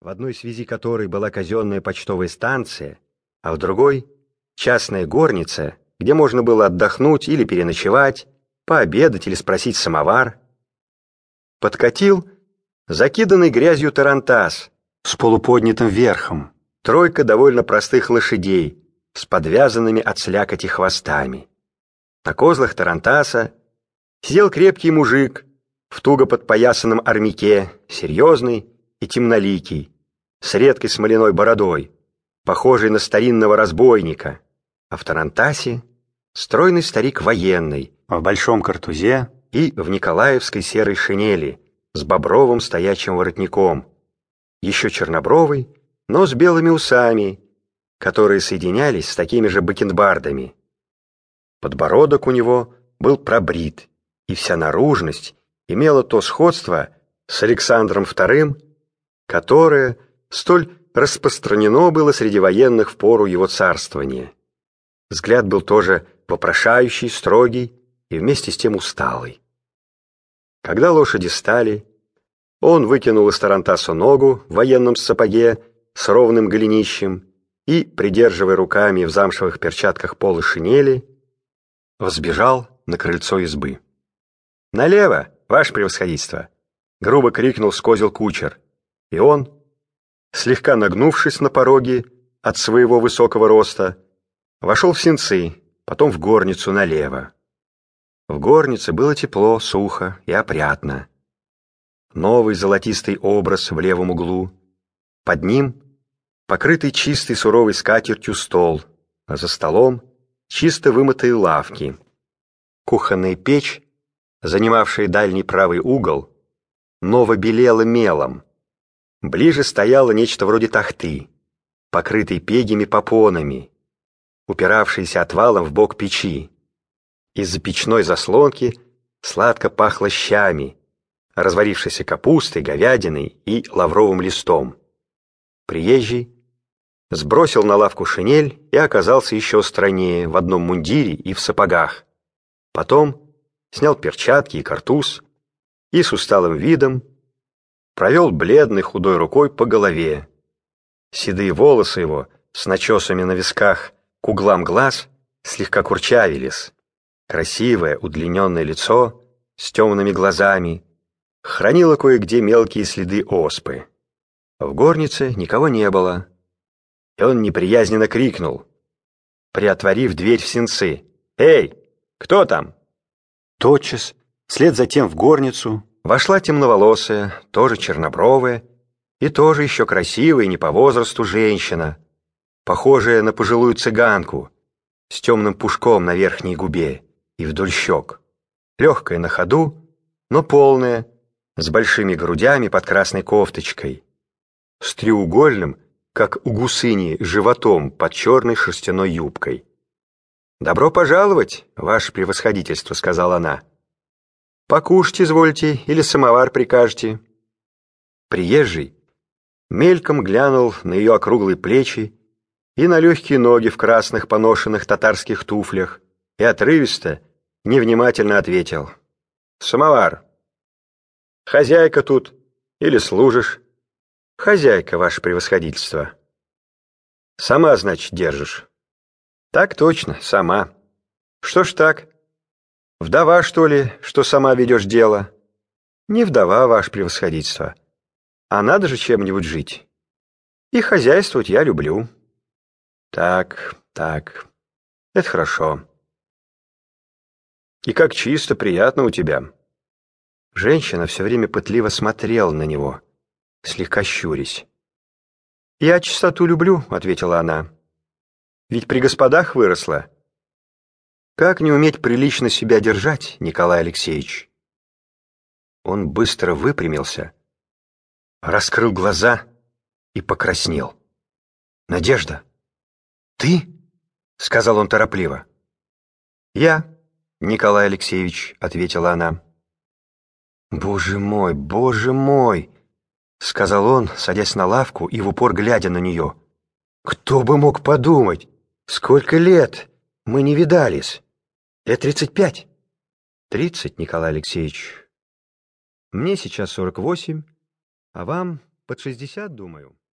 в одной связи которой была казенная почтовая станция, а в другой — частная горница, где можно было отдохнуть или переночевать, пообедать или спросить самовар. Подкатил закиданный грязью тарантас с полуподнятым верхом, тройка довольно простых лошадей с подвязанными от слякоти хвостами. На козлах тарантаса сидел крепкий мужик в туго подпоясанном армяке, серьезный и темноликий, с редкой смоляной бородой, похожий на старинного разбойника, а в тарантасе стройный старик военный, в большом картузе? и в николаевской серой шинели с бобровым стоячим воротником, еще чернобровый, но с белыми усами, которые соединялись с такими же бакенбардами. Подбородок у него был пробрит, и вся наружность имела то сходство с Александром II, которое столь распространено было среди военных в пору его царствования. Взгляд был тоже вопрошающий, строгий и вместе с тем усталый. Когда лошади стали, он выкинул из тарантасу ногу в военном сапоге с ровным голенищем и, придерживая руками в замшевых перчатках полы шинели, взбежал на крыльцо избы. «Налево, ваше превосходительство!» — грубо крикнул с козел кучер. И он, слегка нагнувшись на пороге от своего высокого роста, вошел в сенцы, потом в горницу налево. В горнице было тепло, сухо и опрятно. Новый золотистый образ в левом углу. Под ним покрытый чистой суровой скатертью стол, а за столом чисто вымытые лавки. Кухонная печь, занимавшая дальний правый угол, ново белела мелом. Ближе стояло нечто вроде тахты, покрытой пегими попонами, упиравшейся отвалом в бок печи. Из-за печной заслонки сладко пахло щами, разварившейся капустой, говядиной и лавровым листом. Приезжий сбросил на лавку шинель и оказался еще страннее в одном мундире и в сапогах. Потом снял перчатки и картуз и с усталым видом провел бледной худой рукой по голове. Седые волосы его с начесами на висках к углам глаз слегка курчавились. Красивое удлиненное лицо с темными глазами хранило кое-где мелкие следы оспы. В горнице никого не было и он неприязненно крикнул, приотворив дверь в сенцы. «Эй, кто там?» Тотчас, вслед за тем в горницу, вошла темноволосая, тоже чернобровая и тоже еще красивая не по возрасту женщина, похожая на пожилую цыганку, с темным пушком на верхней губе и вдоль щек, легкая на ходу, но полная, с большими грудями под красной кофточкой, с треугольным, как у гусыни, животом под черной шерстяной юбкой. «Добро пожаловать, ваше превосходительство», — сказала она. «Покушать извольте или самовар прикажете». Приезжий мельком глянул на ее округлые плечи и на легкие ноги в красных поношенных татарских туфлях и отрывисто, невнимательно ответил. «Самовар. Хозяйка тут или служишь?» Хозяйка, ваше превосходительство. Сама, значит, держишь. Так точно, сама. Что ж так? Вдова, что ли, что сама ведешь дело? Не вдова, ваше превосходительство. А надо же чем-нибудь жить. И хозяйствовать я люблю. Так, так, это хорошо. И как чисто, приятно у тебя. Женщина все время пытливо смотрела на него слегка щурясь. «Я чистоту люблю», — ответила она. «Ведь при господах выросла». «Как не уметь прилично себя держать, Николай Алексеевич?» Он быстро выпрямился, раскрыл глаза и покраснел. «Надежда, ты?» — сказал он торопливо. «Я, Николай Алексеевич», — ответила она. «Боже мой, боже мой!» — сказал он, садясь на лавку и в упор глядя на нее. «Кто бы мог подумать? Сколько лет? Мы не видались. Лет тридцать пять?» «Тридцать, Николай Алексеевич. Мне сейчас сорок восемь, а вам Под шестьдесят, думаю.